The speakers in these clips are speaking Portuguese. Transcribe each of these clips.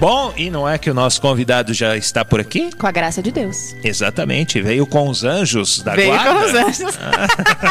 Bom, e não é que o nosso convidado já está por aqui? Com a graça de Deus. Exatamente, veio com os anjos da Veio guarda. com os anjos.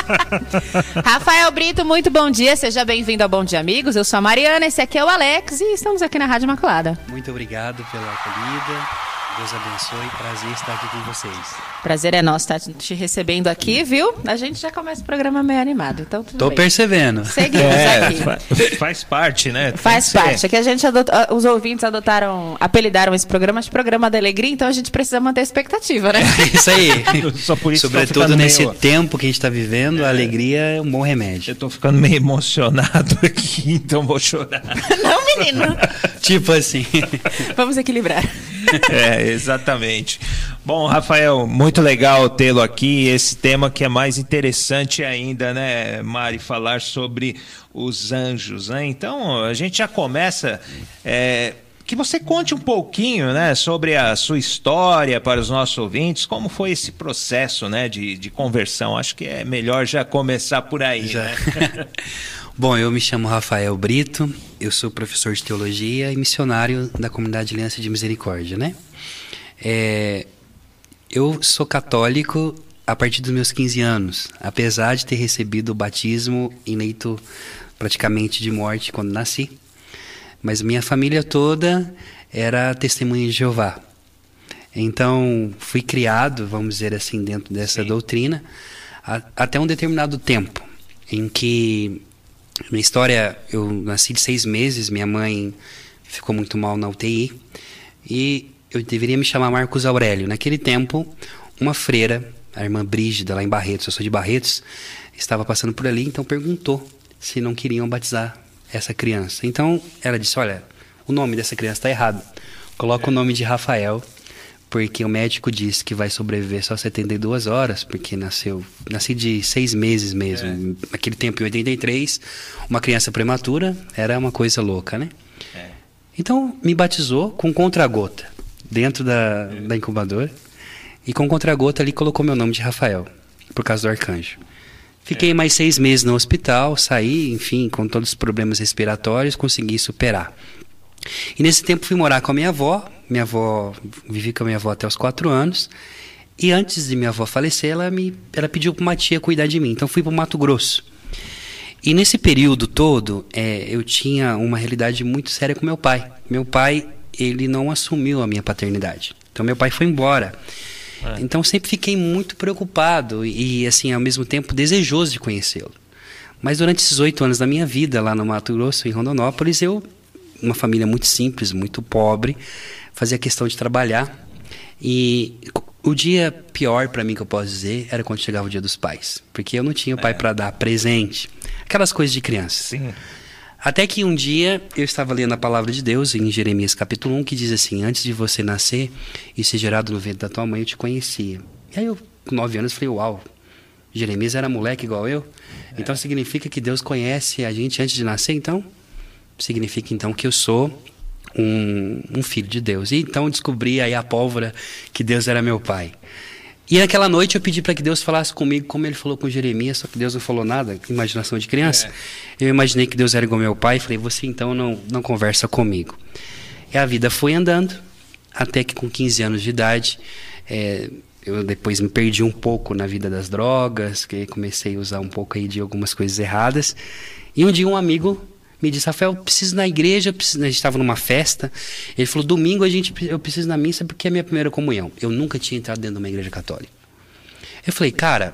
Rafael Brito, muito bom dia, seja bem-vindo ao Bom Dia Amigos. Eu sou a Mariana, esse aqui é o Alex e estamos aqui na Rádio Imaculada. Muito obrigado pela acolhida. Deus abençoe. Prazer estar aqui com vocês. Prazer é nosso estar te recebendo aqui, viu? A gente já começa o programa meio animado, então tudo Tô bem. percebendo. Seguimos É, aqui. fa- faz parte, né? Tem Faz que ser. parte. Aqui a gente os ouvintes adotaram, apelidaram esse programa de programa da alegria, então a gente precisa manter a expectativa, né? Isso aí. Só por isso que Sobretudo nesse meio- tempo que a gente está vivendo, a alegria é um bom remédio. Eu tô ficando meio emocionado aqui, então vou chorar. Não, menino. tipo assim. Vamos equilibrar. É, exatamente. Bom, Rafael, muito legal tê-lo aqui. Esse tema que é mais interessante ainda, né, Mari, falar sobre os anjos, né? Então, a gente já começa. é, que você conte um pouquinho, né, sobre a sua história para os nossos ouvintes, como foi esse processo, né, de, de conversão. Acho que é melhor já começar por aí, Já. né? Bom, eu me chamo Rafael Brito, eu sou professor de teologia e missionário da comunidade Aliança de Misericórdia, né? É, eu sou católico a partir dos meus 15 anos, apesar de ter recebido o batismo em leito praticamente de morte quando nasci. Mas minha família toda era testemunha de Jeová. Então, fui criado, vamos dizer assim, dentro dessa Sim. doutrina, a- até um determinado tempo, em que minha história, eu nasci de seis meses, minha mãe ficou muito mal na UTI, e eu deveria me chamar Marcos Aurélio. Naquele tempo, uma freira, a irmã Brígida, lá em Barretos, eu sou de Barretos, estava passando por ali, então perguntou se não queriam batizar essa criança. Então, ela disse, olha, o nome dessa criança está errado. Coloca o nome de Rafael, porque o médico disse que vai sobreviver só 72 horas, porque nasceu, nasci de seis meses mesmo. Naquele tempo, em 83, uma criança prematura era uma coisa louca, né? É. Então, me batizou com contragota dentro da, da incubadora. E com contragota ali colocou meu nome de Rafael, por causa do arcanjo. Fiquei mais seis meses no hospital, saí, enfim, com todos os problemas respiratórios, consegui superar. E nesse tempo fui morar com a minha avó. Minha avó, vivi com a minha avó até os quatro anos. E antes de minha avó falecer, ela, me, ela pediu para uma tia cuidar de mim. Então fui para o Mato Grosso. E nesse período todo, é, eu tinha uma realidade muito séria com meu pai. Meu pai, ele não assumiu a minha paternidade. Então meu pai foi embora. Então sempre fiquei muito preocupado e, assim, ao mesmo tempo desejoso de conhecê-lo. Mas durante esses oito anos da minha vida lá no Mato Grosso, em Rondonópolis, eu, uma família muito simples, muito pobre, fazia questão de trabalhar. E o dia pior para mim que eu posso dizer era quando chegava o dia dos pais, porque eu não tinha o pai para dar presente, aquelas coisas de criança. Sim. Até que um dia eu estava lendo a palavra de Deus em Jeremias capítulo 1, que diz assim: Antes de você nascer e ser gerado no ventre da tua mãe, eu te conhecia. E aí eu, com nove anos, falei: Uau, Jeremias era moleque igual eu? Então significa que Deus conhece a gente antes de nascer? Então, significa então que eu sou um, um filho de Deus. E então eu descobri aí a pólvora que Deus era meu pai. E naquela noite eu pedi para que Deus falasse comigo como ele falou com Jeremias, só que Deus não falou nada, imaginação de criança. Eu imaginei que Deus era igual meu pai e falei, você então não, não conversa comigo. E a vida foi andando, até que com 15 anos de idade, é, eu depois me perdi um pouco na vida das drogas, que comecei a usar um pouco aí de algumas coisas erradas. E um dia um amigo me disse, Rafael, eu preciso ir na igreja, preciso... a gente estava numa festa. Ele falou, domingo a gente, eu preciso ir na missa porque é minha primeira comunhão. Eu nunca tinha entrado dentro de uma igreja católica. Eu falei, cara,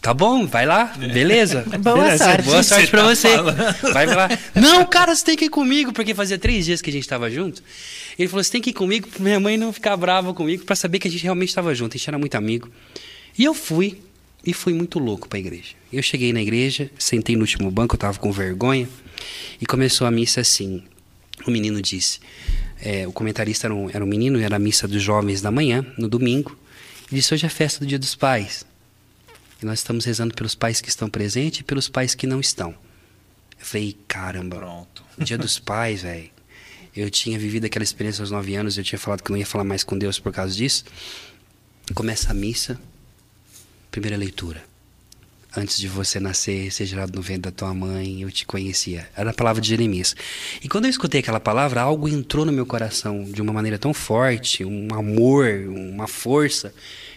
tá bom, vai lá, beleza. Boa Beleza, sorte. Boa sorte Você pra tá você. falando. Vai lá. Não, cara, você tem que ir comigo, porque fazia três dias que a gente estava junto. Ele falou, você tem que ir comigo pra minha mãe não ficar brava comigo, para saber que a gente realmente estava junto, a gente era muito amigo. E eu fui, e fui muito louco pra igreja. Eu cheguei na igreja, sentei no último banco, eu tava com vergonha, e começou a missa assim. O menino disse, é, o comentarista era um, era um menino, era a missa dos jovens da manhã, no domingo. Ele disse, hoje é festa do dia dos pais. E nós estamos rezando pelos pais que estão presentes e pelos pais que não estão. Eu falei, caramba, Pronto. dia dos pais, velho. Eu tinha vivido aquela experiência aos nove anos, eu tinha falado que não ia falar mais com Deus por causa disso. Começa a missa, primeira leitura. antes de você nascer, ser gerado no ventre da tua mãe, eu te conhecia. Era a palavra de Jeremias. E quando eu escutei aquela palavra, algo entrou no meu coração de uma maneira tão forte, um amor, uma força,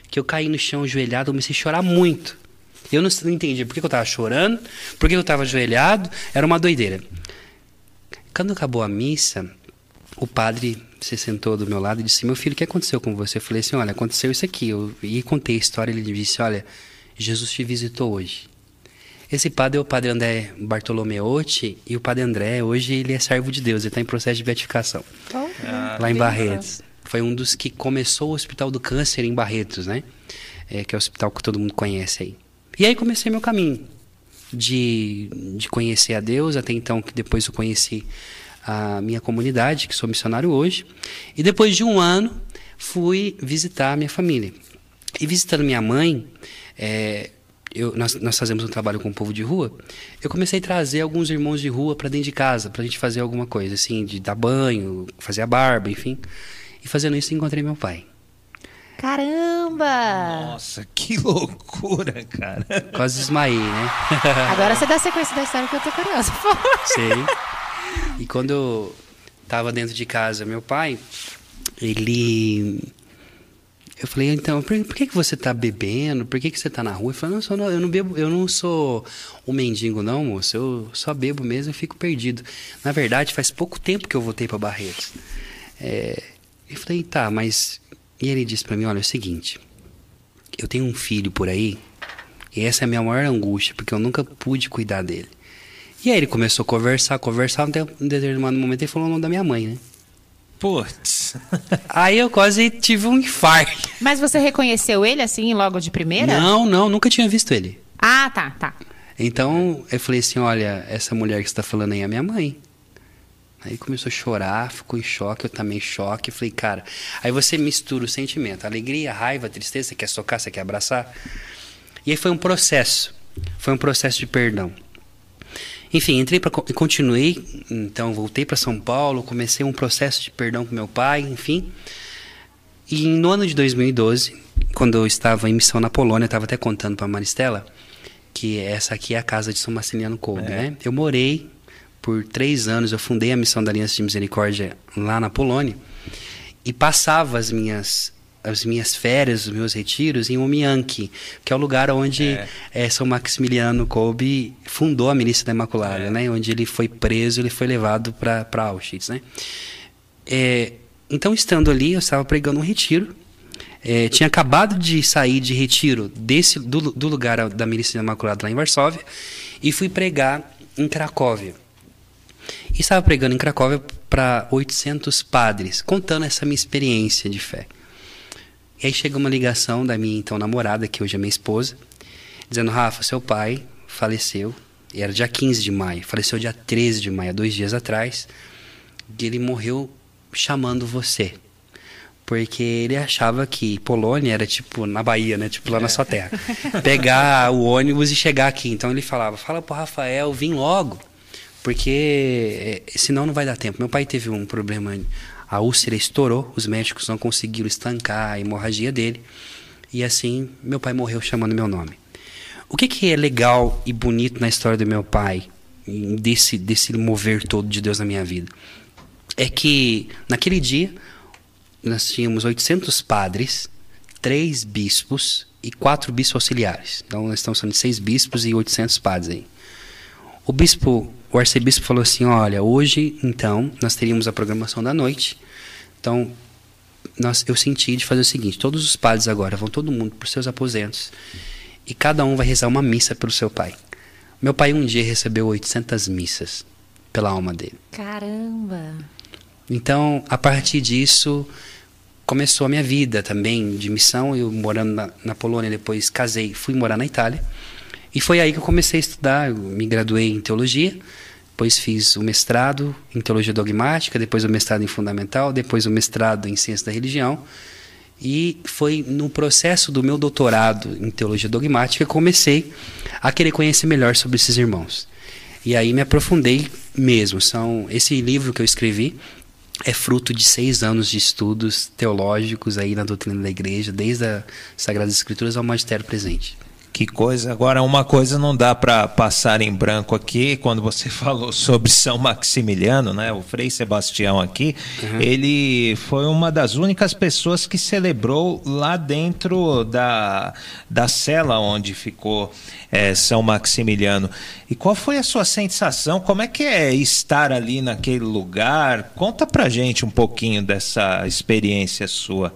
que eu caí no chão ajoelhado, comecei a chorar muito. Eu não, entendia por que eu estava chorando, por que eu estava ajoelhado, era uma doideira. Quando acabou a missa, o padre se sentou do meu lado e disse: Meu filho, o que aconteceu com você? Eu falei assim: Olha, aconteceu isso aqui. Eu e contei a história. Ele disse: Olha, Jesus te visitou hoje. Esse padre é o padre André Bartolomeotti e o padre André, hoje ele é servo de Deus, ele está em processo de beatificação. Oh, lá em Barretos. Foi um dos que começou o Hospital do Câncer em Barretos, né? É, que é o hospital que todo mundo conhece aí. E aí comecei meu caminho de, de conhecer a Deus, até então que depois eu conheci a minha comunidade, que sou missionário hoje. E depois de um ano, fui visitar a minha família. E visitando minha mãe, é, eu, nós, nós, fazemos um trabalho com o povo de rua, eu comecei a trazer alguns irmãos de rua para dentro de casa, para a gente fazer alguma coisa, assim, de dar banho, fazer a barba, enfim. E fazendo isso, encontrei meu pai. Caramba! Nossa, que loucura, cara. Quase desmaiei, né? Agora você dá sequência da história que eu tô curiosa. Sei. E quando eu tava dentro de casa, meu pai, ele eu falei, então, por, por que, que você está bebendo? Por que, que você está na rua? Ele falou, não, eu não bebo, eu não sou um mendigo, não, moço. Eu só bebo mesmo e fico perdido. Na verdade, faz pouco tempo que eu voltei para Barreiros. É, eu falei, tá, mas. E ele disse para mim: olha, é o seguinte, eu tenho um filho por aí, e essa é a minha maior angústia, porque eu nunca pude cuidar dele. E aí ele começou a conversar, conversar, até um determinado momento ele falou o nome da minha mãe, né? Putz. Aí eu quase tive um infarto. Mas você reconheceu ele assim logo de primeira? Não, não, nunca tinha visto ele. Ah, tá, tá. Então eu falei assim: olha, essa mulher que você está falando aí é minha mãe. Aí começou a chorar, ficou em choque, eu também em choque. Eu falei, cara, aí você mistura o sentimento, alegria, raiva, tristeza, você quer socar, você quer abraçar. E aí foi um processo, foi um processo de perdão. Enfim, entrei para continuei, então voltei para São Paulo, comecei um processo de perdão com meu pai, enfim. E no ano de 2012, quando eu estava em missão na Polônia, estava até contando para Maristela que essa aqui é a casa de São Marceliano Kolbe, é. né? Eu morei por três anos, eu fundei a missão da Aliança de Misericórdia lá na Polônia e passava as minhas as minhas férias, os meus retiros em Umianki, que é o lugar onde é. É, São Maximiliano Kolbe fundou a Milícia da Imaculada, é. né? Onde ele foi preso, ele foi levado para Auschwitz, né? É, então, estando ali, eu estava pregando um retiro. É, tinha acabado de sair de retiro desse do, do lugar da Milícia da Imaculada lá em Varsóvia e fui pregar em Cracóvia. E estava pregando em Cracóvia para 800 padres, contando essa minha experiência de fé. E aí chega uma ligação da minha então namorada, que hoje é minha esposa, dizendo: Rafa, seu pai faleceu, e era dia 15 de maio, faleceu dia 13 de maio, dois dias atrás, e ele morreu chamando você. Porque ele achava que Polônia era tipo na Bahia, né? Tipo lá é. na sua terra. Pegar o ônibus e chegar aqui. Então ele falava: fala pro Rafael, vim logo. Porque eh, senão não vai dar tempo. Meu pai teve um problema a úlcera estourou, os médicos não conseguiram estancar a hemorragia dele. E assim, meu pai morreu chamando meu nome. O que, que é legal e bonito na história do meu pai, desse, desse mover todo de Deus na minha vida? É que naquele dia nós tínhamos 800 padres, três bispos e quatro bispos auxiliares. Então nós estamos falando de seis bispos e 800 padres aí. O bispo o arcebispo falou assim: olha, hoje então nós teríamos a programação da noite. Então nós, eu senti de fazer o seguinte: todos os padres agora vão todo mundo para os seus aposentos e cada um vai rezar uma missa pelo seu pai. Meu pai um dia recebeu 800 missas pela alma dele. Caramba! Então, a partir disso, começou a minha vida também de missão. Eu morando na, na Polônia, depois casei, fui morar na Itália. E foi aí que eu comecei a estudar. Eu me graduei em teologia, depois fiz o mestrado em teologia dogmática, depois o mestrado em fundamental, depois o mestrado em ciência da religião. E foi no processo do meu doutorado em teologia dogmática que comecei a querer conhecer melhor sobre esses irmãos. E aí me aprofundei mesmo. São esse livro que eu escrevi é fruto de seis anos de estudos teológicos aí na doutrina da igreja, desde as Sagradas Escrituras ao magistério presente. Que coisa. Agora, uma coisa não dá para passar em branco aqui, quando você falou sobre São Maximiliano, né? O Frei Sebastião aqui, uhum. ele foi uma das únicas pessoas que celebrou lá dentro da, da cela onde ficou é, São Maximiliano. E qual foi a sua sensação? Como é que é estar ali naquele lugar? Conta pra gente um pouquinho dessa experiência sua.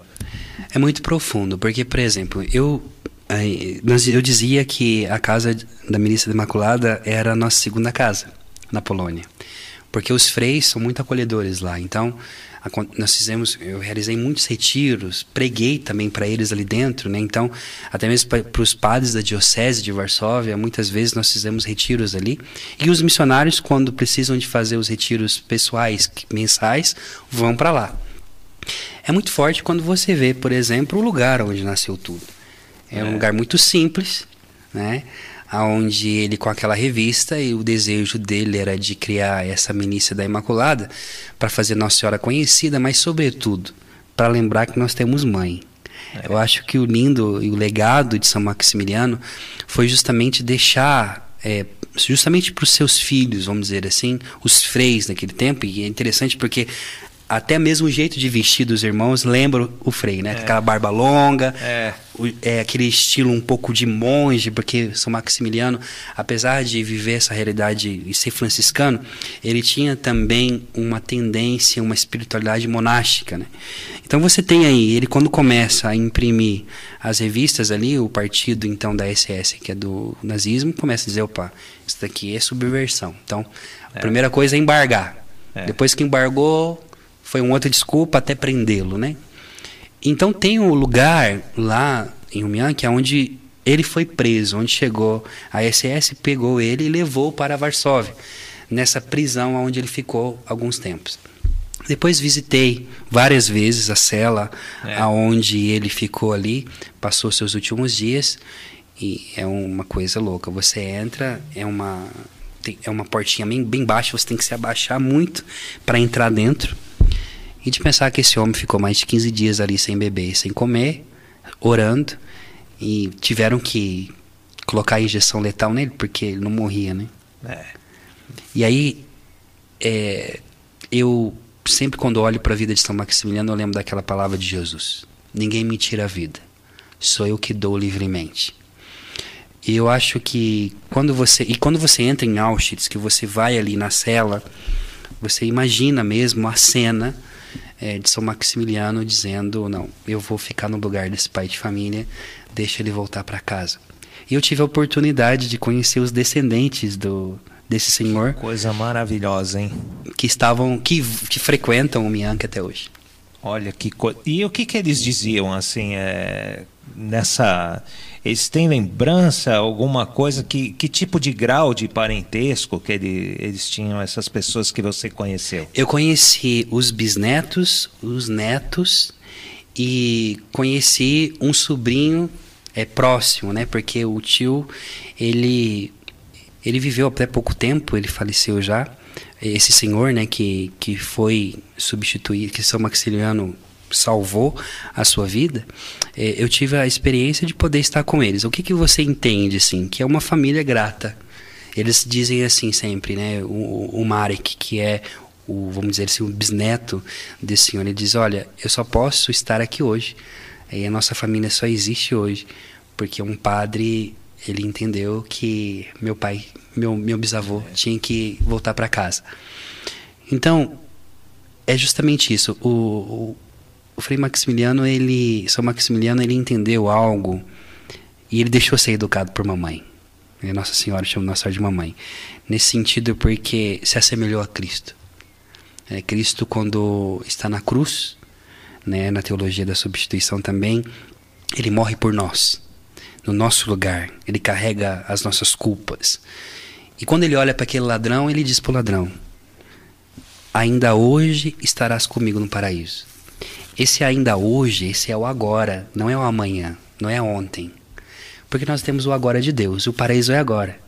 É muito profundo, porque, por exemplo, eu eu dizia que a casa da Milícia Imaculada era a nossa segunda casa na Polônia, porque os freis são muito acolhedores lá. Então, nós fizemos, eu realizei muitos retiros, preguei também para eles ali dentro, né? Então, até mesmo para os padres da diocese de Varsóvia, muitas vezes nós fizemos retiros ali. E os missionários, quando precisam de fazer os retiros pessoais mensais, vão para lá. É muito forte quando você vê, por exemplo, o lugar onde nasceu tudo. É, é um lugar muito simples, né? Onde ele, com aquela revista, e o desejo dele era de criar essa milícia da Imaculada para fazer Nossa Senhora conhecida, mas, sobretudo, para lembrar que nós temos mãe. É. Eu acho que o lindo e o legado de São Maximiliano foi justamente deixar é, justamente para os seus filhos, vamos dizer assim, os freis naquele tempo, e é interessante porque até mesmo o jeito de vestir dos irmãos lembra o Frei, né? É. Aquela barba longa, é. O, é aquele estilo um pouco de monge, porque São Maximiliano, apesar de viver essa realidade e ser franciscano, ele tinha também uma tendência, uma espiritualidade monástica, né? Então você tem aí, ele quando começa a imprimir as revistas ali, o partido então da SS, que é do nazismo, começa a dizer, opa, isso daqui é subversão. Então, a é. primeira coisa é embargar. É. Depois que embargou, foi uma outra desculpa até prendê-lo, né? Então tem um lugar lá em Umiank onde ele foi preso, onde chegou a SS pegou ele e levou para Varsóvia, nessa prisão onde ele ficou alguns tempos. Depois visitei várias vezes a cela é. aonde ele ficou ali, passou seus últimos dias e é uma coisa louca. Você entra, é uma é uma portinha bem, bem baixa, você tem que se abaixar muito para entrar dentro. E de pensar que esse homem ficou mais de 15 dias ali sem beber, sem comer, orando, e tiveram que colocar a injeção letal nele, porque ele não morria, né? É. E aí, é, eu sempre quando olho para a vida de São Maximiliano, eu lembro daquela palavra de Jesus: Ninguém me tira a vida, sou eu que dou livremente. E eu acho que quando você e quando você entra em Auschwitz, que você vai ali na cela, você imagina mesmo a cena é, de São Maximiliano dizendo: não, eu vou ficar no lugar desse pai de família, deixa ele voltar para casa. E eu tive a oportunidade de conhecer os descendentes do desse senhor. Coisa maravilhosa, hein? Que estavam, que, que frequentam o Mianca até hoje. Olha que coisa. E o que que eles diziam assim, é, nessa eles têm lembrança, alguma coisa? Que, que tipo de grau de parentesco que ele, eles tinham, essas pessoas que você conheceu? Eu conheci os bisnetos, os netos e conheci um sobrinho é, próximo, né? Porque o tio, ele, ele viveu até pouco tempo, ele faleceu já. Esse senhor, né, que, que foi substituir, que São Maximiliano salvou a sua vida, é, eu tive a experiência de poder estar com eles. O que, que você entende, assim? Que é uma família grata. Eles dizem assim sempre, né? O, o Marek, que é o, vamos dizer assim, o bisneto desse senhor, ele diz, olha, eu só posso estar aqui hoje. E a nossa família só existe hoje porque um padre ele entendeu que meu pai, meu, meu bisavô, tinha que voltar para casa. Então, é justamente isso. O, o, o Frei Maximiliano, ele, São Maximiliano, ele entendeu algo e ele deixou ser educado por mamãe. Nossa Senhora chama Nossa Senhora de mamãe. Nesse sentido, porque se assemelhou a Cristo. É, Cristo, quando está na cruz, né, na teologia da substituição também, ele morre por nós, no nosso lugar. Ele carrega as nossas culpas. E quando ele olha para aquele ladrão, ele diz para o ladrão: Ainda hoje estarás comigo no paraíso. Esse ainda hoje, esse é o agora, não é o amanhã, não é ontem. Porque nós temos o agora de Deus, o paraíso é agora.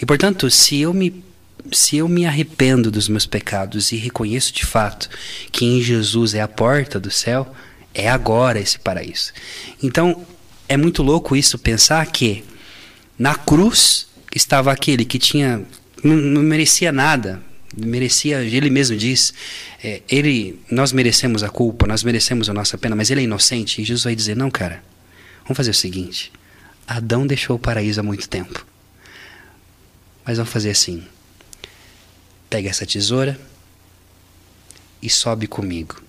E portanto, se eu me se eu me arrependo dos meus pecados e reconheço de fato que em Jesus é a porta do céu, é agora esse paraíso. Então, é muito louco isso pensar que Na cruz estava aquele que tinha não, não merecia nada, merecia, ele mesmo diz, é, ele, nós merecemos a culpa, nós merecemos a nossa pena, mas ele é inocente. E Jesus vai dizer: não, cara, vamos fazer o seguinte: Adão deixou o paraíso há muito tempo, mas vamos fazer assim. Pega essa tesoura e sobe comigo.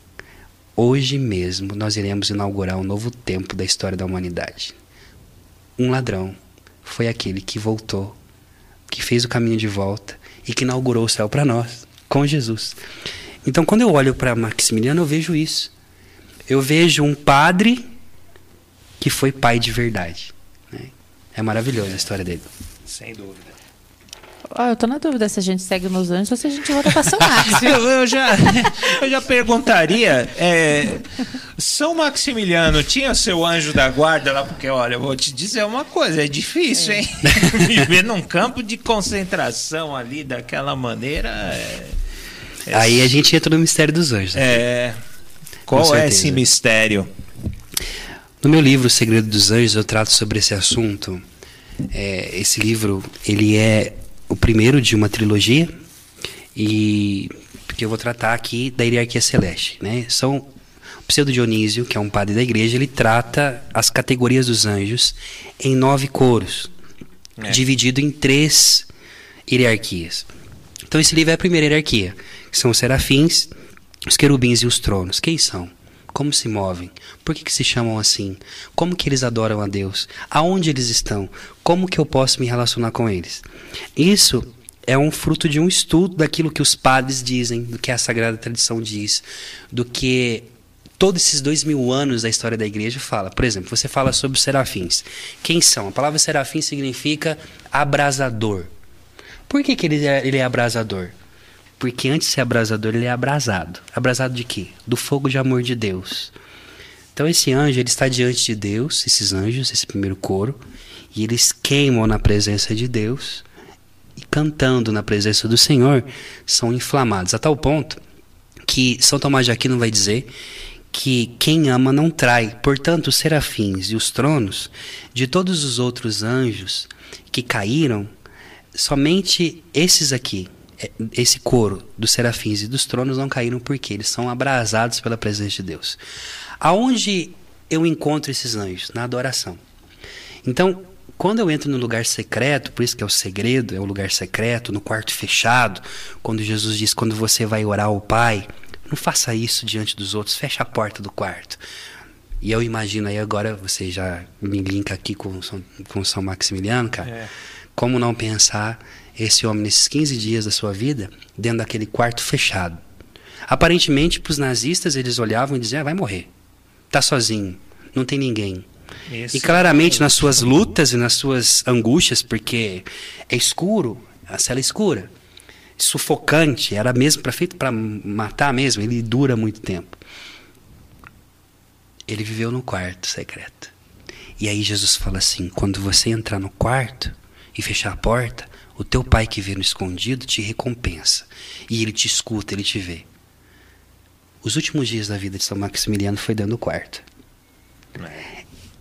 Hoje mesmo nós iremos inaugurar um novo tempo da história da humanidade. Um ladrão foi aquele que voltou, que fez o caminho de volta e que inaugurou o céu para nós, com Jesus. Então, quando eu olho para Maximiliano, eu vejo isso. Eu vejo um padre que foi pai de verdade. Né? É maravilhosa a história dele. Sem dúvida. Oh, eu tô na dúvida se a gente segue nos anjos ou se a gente volta para São Marcos. eu, eu, já, eu já perguntaria, é, São Maximiliano tinha seu anjo da guarda lá? Porque, olha, eu vou te dizer uma coisa, é difícil, é. hein? Viver num campo de concentração ali daquela maneira... É, é, Aí a gente entra no mistério dos anjos. Né? É. Qual é esse mistério? No meu livro, O Segredo dos Anjos, eu trato sobre esse assunto. É, esse livro, ele é o primeiro de uma trilogia e porque eu vou tratar aqui da hierarquia celeste, né? São o Pseudo Dionísio, que é um padre da igreja, ele trata as categorias dos anjos em nove coros, é. dividido em três hierarquias. Então esse livro é a primeira hierarquia, que são os serafins, os querubins e os tronos. Quem são? Como se movem? Por que, que se chamam assim? Como que eles adoram a Deus? Aonde eles estão? Como que eu posso me relacionar com eles? Isso é um fruto de um estudo daquilo que os padres dizem, do que a Sagrada Tradição diz, do que todos esses dois mil anos da história da igreja fala. Por exemplo, você fala sobre os serafins. Quem são? A palavra serafim significa abrasador. Por que, que ele, é, ele é abrasador? Porque antes de ser abrasador, ele é abrasado. Abrasado de quê? Do fogo de amor de Deus. Então esse anjo, ele está diante de Deus, esses anjos, esse primeiro coro, e eles queimam na presença de Deus e cantando na presença do Senhor, são inflamados a tal ponto que São Tomás de Aquino vai dizer que quem ama não trai. Portanto, os serafins e os tronos de todos os outros anjos que caíram, somente esses aqui, esse coro dos serafins e dos tronos não caíram porque eles são abrasados pela presença de Deus. Aonde eu encontro esses anjos? Na adoração. Então, quando eu entro no lugar secreto, por isso que é o segredo, é o lugar secreto, no quarto fechado, quando Jesus diz: quando você vai orar ao Pai, não faça isso diante dos outros, feche a porta do quarto. E eu imagino aí agora, você já me linka aqui com, com São Maximiliano, cara. É. Como não pensar esse homem nesses 15 dias da sua vida dentro daquele quarto fechado. Aparentemente, para os nazistas, eles olhavam e diziam: ah, vai morrer. Tá sozinho, não tem ninguém. Esse e claramente é nas suas lutas e nas suas angústias, porque é escuro, a cela é escura, sufocante, era mesmo para feito para matar mesmo, ele dura muito tempo. Ele viveu no quarto secreto. E aí Jesus fala assim: quando você entrar no quarto e fechar a porta, o teu pai que vê no escondido te recompensa. E ele te escuta, ele te vê. Os últimos dias da vida de São Maximiliano foi dentro do quarto.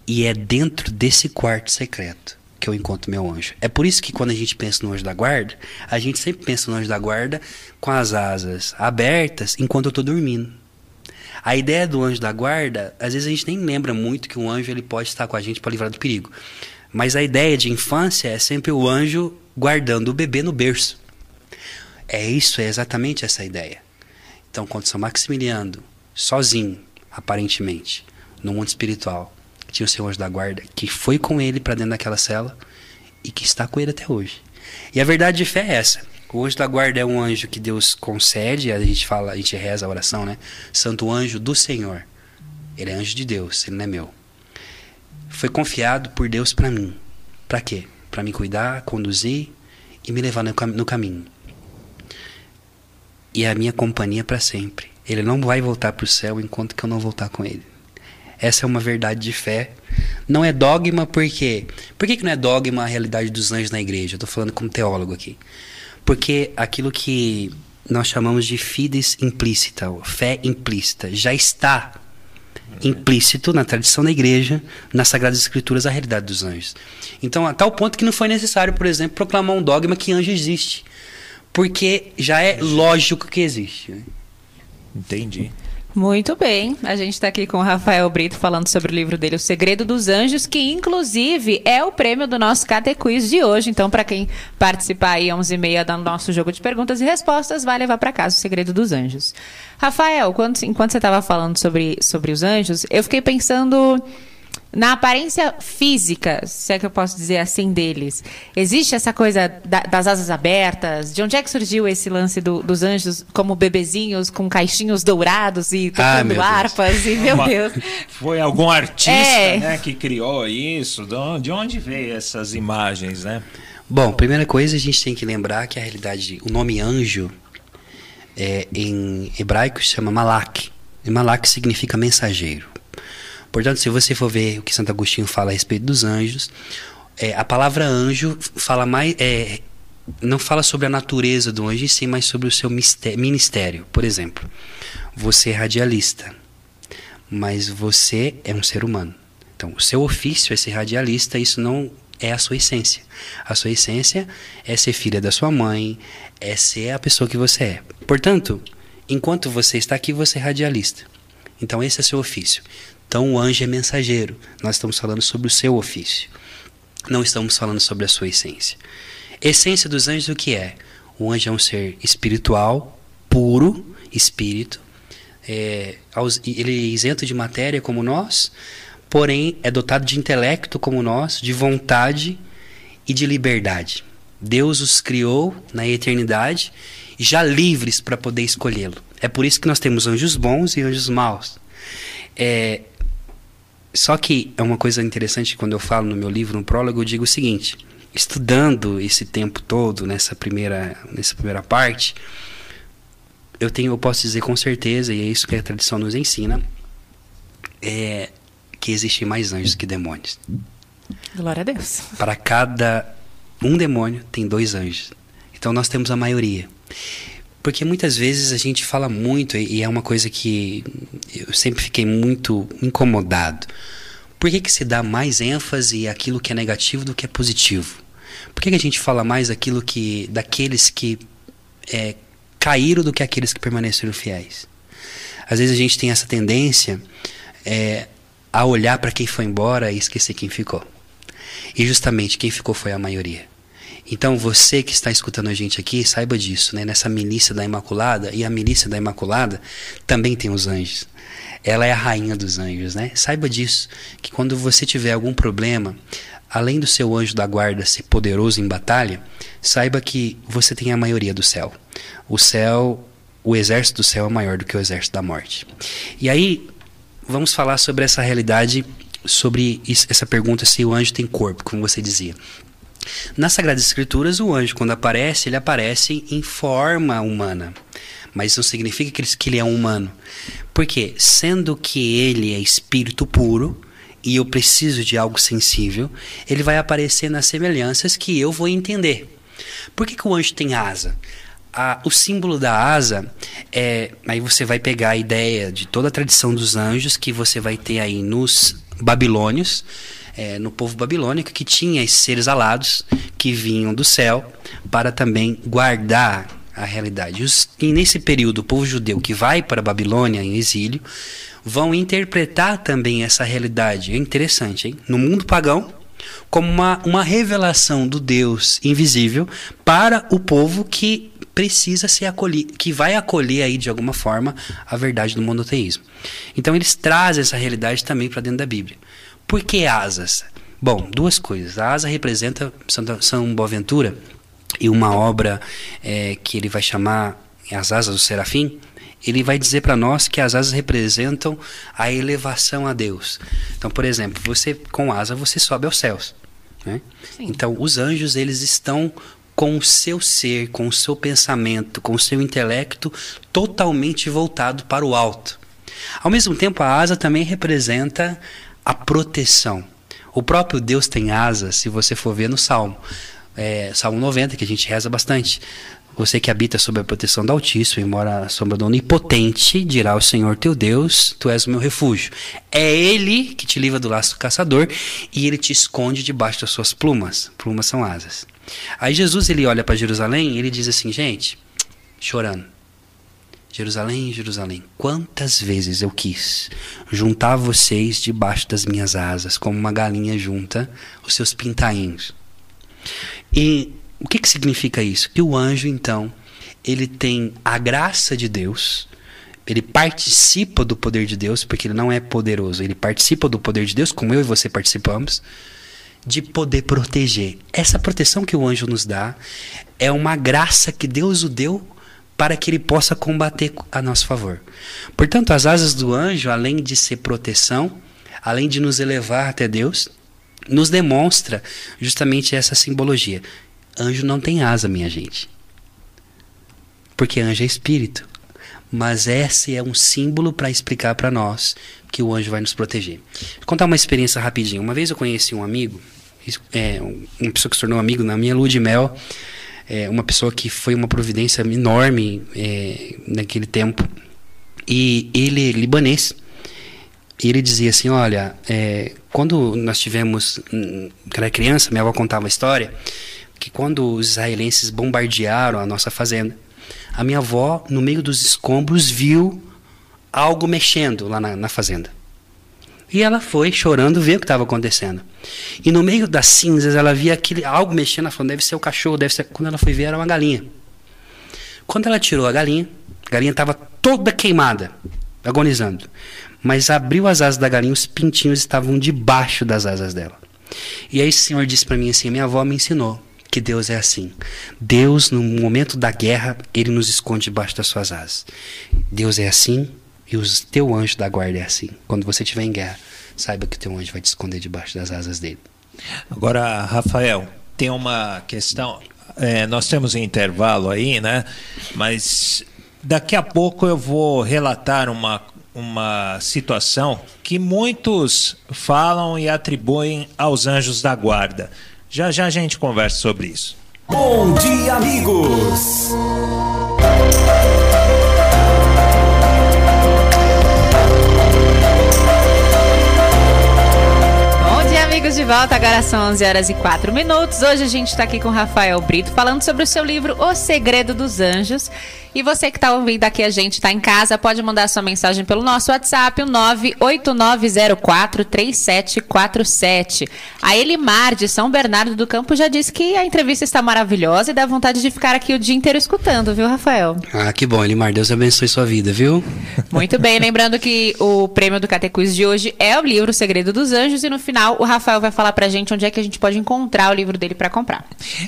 E é dentro desse quarto secreto que eu encontro meu anjo. É por isso que quando a gente pensa no anjo da guarda, a gente sempre pensa no anjo da guarda com as asas abertas enquanto eu estou dormindo. A ideia do anjo da guarda, às vezes a gente nem lembra muito que um anjo ele pode estar com a gente para livrar do perigo. Mas a ideia de infância é sempre o anjo guardando o bebê no berço. É isso, é exatamente essa ideia. Então, quando São Maximiliano, sozinho, aparentemente, no mundo espiritual, tinha o seu anjo da guarda, que foi com ele para dentro daquela cela e que está com ele até hoje. E a verdade de fé é essa. O anjo da guarda é um anjo que Deus concede, a gente fala, a gente reza a oração, né? Santo anjo do Senhor. Ele é anjo de Deus, ele não é meu. Foi confiado por Deus para mim. Para quê? Para me cuidar, conduzir e me levar no, cam no caminho. E é a minha companhia para sempre. Ele não vai voltar para o céu enquanto que eu não voltar com ele. Essa é uma verdade de fé. Não é dogma porque. Por que, que não é dogma a realidade dos anjos na igreja? Eu falando como teólogo aqui. Porque aquilo que nós chamamos de fides implícita, fé implícita, já está implícito na tradição da igreja, nas Sagradas Escrituras, a realidade dos anjos. Então, a tal ponto que não foi necessário, por exemplo, proclamar um dogma que anjo existe. Porque já é lógico que existe. Entendi. Muito bem. A gente está aqui com o Rafael Brito falando sobre o livro dele, O Segredo dos Anjos, que inclusive é o prêmio do nosso Catequiz de hoje. Então, para quem participar aí 11h30 do nosso jogo de perguntas e respostas, vai levar para casa O Segredo dos Anjos. Rafael, quando, enquanto você estava falando sobre, sobre os anjos, eu fiquei pensando na aparência física, se é que eu posso dizer assim, deles, existe essa coisa da, das asas abertas? De onde é que surgiu esse lance do, dos anjos como bebezinhos com caixinhos dourados e ah, tocando ah, harpas? E, meu Uma, Deus. Foi algum artista é. né, que criou isso? De onde veio essas imagens, né? Bom, primeira coisa, a gente tem que lembrar que a realidade, o nome anjo, é, em hebraico, se chama malak. E malak significa mensageiro. Portanto, se você for ver o que Santo Agostinho fala a respeito dos anjos, é, a palavra anjo fala mais. É, não fala sobre a natureza do anjo, sim, mas sobre o seu ministério. Por exemplo, você é radialista, mas você é um ser humano. Então, o seu ofício é ser radialista, isso não é a sua essência. A sua essência é ser filha da sua mãe, é ser a pessoa que você é. Portanto, enquanto você está aqui, você é radialista. Então, esse é seu ofício. Então, o anjo é mensageiro. Nós estamos falando sobre o seu ofício. Não estamos falando sobre a sua essência. Essência dos anjos, o que é? O anjo é um ser espiritual, puro, espírito. É, ele é isento de matéria como nós, porém é dotado de intelecto como nós, de vontade e de liberdade. Deus os criou na eternidade, já livres para poder escolhê-lo. É por isso que nós temos anjos bons e anjos maus. É, só que é uma coisa interessante quando eu falo no meu livro, no prólogo, eu digo o seguinte: estudando esse tempo todo nessa primeira, nessa primeira parte, eu tenho, eu posso dizer com certeza, e é isso que a tradição nos ensina, é que existem mais anjos que demônios. Glória a Deus. Para cada um demônio tem dois anjos. Então nós temos a maioria. Porque muitas vezes a gente fala muito, e é uma coisa que eu sempre fiquei muito incomodado. Por que, que se dá mais ênfase àquilo que é negativo do que é positivo? Por que, que a gente fala mais aquilo que daqueles que é, caíram do que aqueles que permaneceram fiéis? Às vezes a gente tem essa tendência é, a olhar para quem foi embora e esquecer quem ficou. E justamente quem ficou foi a maioria. Então você que está escutando a gente aqui, saiba disso, né? Nessa milícia da Imaculada, e a milícia da Imaculada também tem os anjos. Ela é a rainha dos anjos, né? Saiba disso, que quando você tiver algum problema, além do seu anjo da guarda ser poderoso em batalha, saiba que você tem a maioria do céu. O céu, o exército do céu é maior do que o exército da morte. E aí, vamos falar sobre essa realidade, sobre essa pergunta se o anjo tem corpo, como você dizia. Nas Sagradas Escrituras, o anjo, quando aparece, ele aparece em forma humana. Mas isso não significa que ele, é um humano. Porque, sendo que ele é espírito puro, e eu preciso de algo sensível, ele vai aparecer nas semelhanças que eu vou entender. Por que, que o anjo tem asa? o símbolo da asa é. Aí você vai pegar a ideia de toda a tradição dos anjos que você vai ter aí nos babilônios é, no povo babilônico que tinha esses seres alados que vinham do céu para também guardar a realidade. E nesse período, o povo judeu que vai para a Babilônia em exílio vão interpretar também essa realidade. É interessante, hein? No mundo pagão, como uma, uma revelação do Deus invisível para o povo que precisa ser acolhido, que vai acolher aí de alguma forma a verdade do monoteísmo. Então eles trazem essa realidade também para dentro da Bíblia. Por que asas? Bom, duas coisas. A asa representa São Boaventura e uma obra é, que ele vai chamar As Asas do Serafim. Ele vai dizer para nós que as asas representam a elevação a Deus. Então, por exemplo, você com asa você sobe aos céus. Né? Então, os anjos eles estão com o seu ser, com o seu pensamento, com o seu intelecto totalmente voltado para o alto. Ao mesmo tempo, a asa também representa a proteção. O próprio Deus tem asas, se você for ver no Salmo. É, Salmo 90, que a gente reza bastante. Você que habita sob a proteção do Altíssimo e mora à sombra do Onipotente, dirá o Senhor teu Deus: Tu és o meu refúgio. É Ele que te livra do laço do caçador e Ele te esconde debaixo das suas plumas. Plumas são asas. Aí Jesus ele olha para Jerusalém e ele diz assim: Gente, chorando. Jerusalém, Jerusalém, quantas vezes eu quis juntar vocês debaixo das minhas asas, como uma galinha junta os seus pintainhos. E o que, que significa isso? Que o anjo, então, ele tem a graça de Deus, ele participa do poder de Deus, porque ele não é poderoso, ele participa do poder de Deus, como eu e você participamos, de poder proteger. Essa proteção que o anjo nos dá é uma graça que Deus o deu para que ele possa combater a nosso favor. Portanto, as asas do anjo, além de ser proteção, além de nos elevar até Deus, nos demonstra justamente essa simbologia. Anjo não tem asa, minha gente. Porque anjo é espírito. Mas esse é um símbolo para explicar para nós que o anjo vai nos proteger. Vou contar uma experiência rapidinho. Uma vez eu conheci um amigo, é, uma pessoa que se tornou amigo na minha lua de mel, é, uma pessoa que foi uma providência enorme é, naquele tempo. E ele libanês. Ele dizia assim: Olha, é, quando nós tivemos, hum, quando era criança, minha avó contava a história que quando os israelenses bombardearam a nossa fazenda, a minha avó, no meio dos escombros, viu algo mexendo lá na, na fazenda. E ela foi chorando ver o que estava acontecendo. E no meio das cinzas ela via aquele algo mexendo, ela falou, deve ser o cachorro, deve ser. Quando ela foi ver, era uma galinha. Quando ela tirou a galinha, a galinha estava toda queimada, agonizando. Mas abriu as asas da galinha, os pintinhos estavam debaixo das asas dela. E aí o Senhor disse para mim assim: minha avó me ensinou que Deus é assim. Deus, no momento da guerra, ele nos esconde debaixo das suas asas. Deus é assim e o teu anjo da guarda é assim. Quando você estiver em guerra, saiba que o teu anjo vai te esconder debaixo das asas dele. Agora, Rafael, tem uma questão. É, nós temos um intervalo aí, né? Mas daqui a pouco eu vou relatar uma, uma situação que muitos falam e atribuem aos anjos da guarda. Já já a gente conversa sobre isso. Bom dia, amigos! Amigos, de volta. Agora são 11 horas e 4 minutos. Hoje a gente está aqui com o Rafael Brito falando sobre o seu livro O Segredo dos Anjos. E você que está ouvindo aqui a gente, está em casa, pode mandar sua mensagem pelo nosso WhatsApp, o 989043747. A Elimar, de São Bernardo do Campo, já disse que a entrevista está maravilhosa e dá vontade de ficar aqui o dia inteiro escutando, viu, Rafael? Ah, que bom, Elimar. Deus abençoe sua vida, viu? Muito bem. Lembrando que o prêmio do Catecus de hoje é o livro O Segredo dos Anjos e no final o Rafael vai falar pra gente onde é que a gente pode encontrar o livro dele para comprar.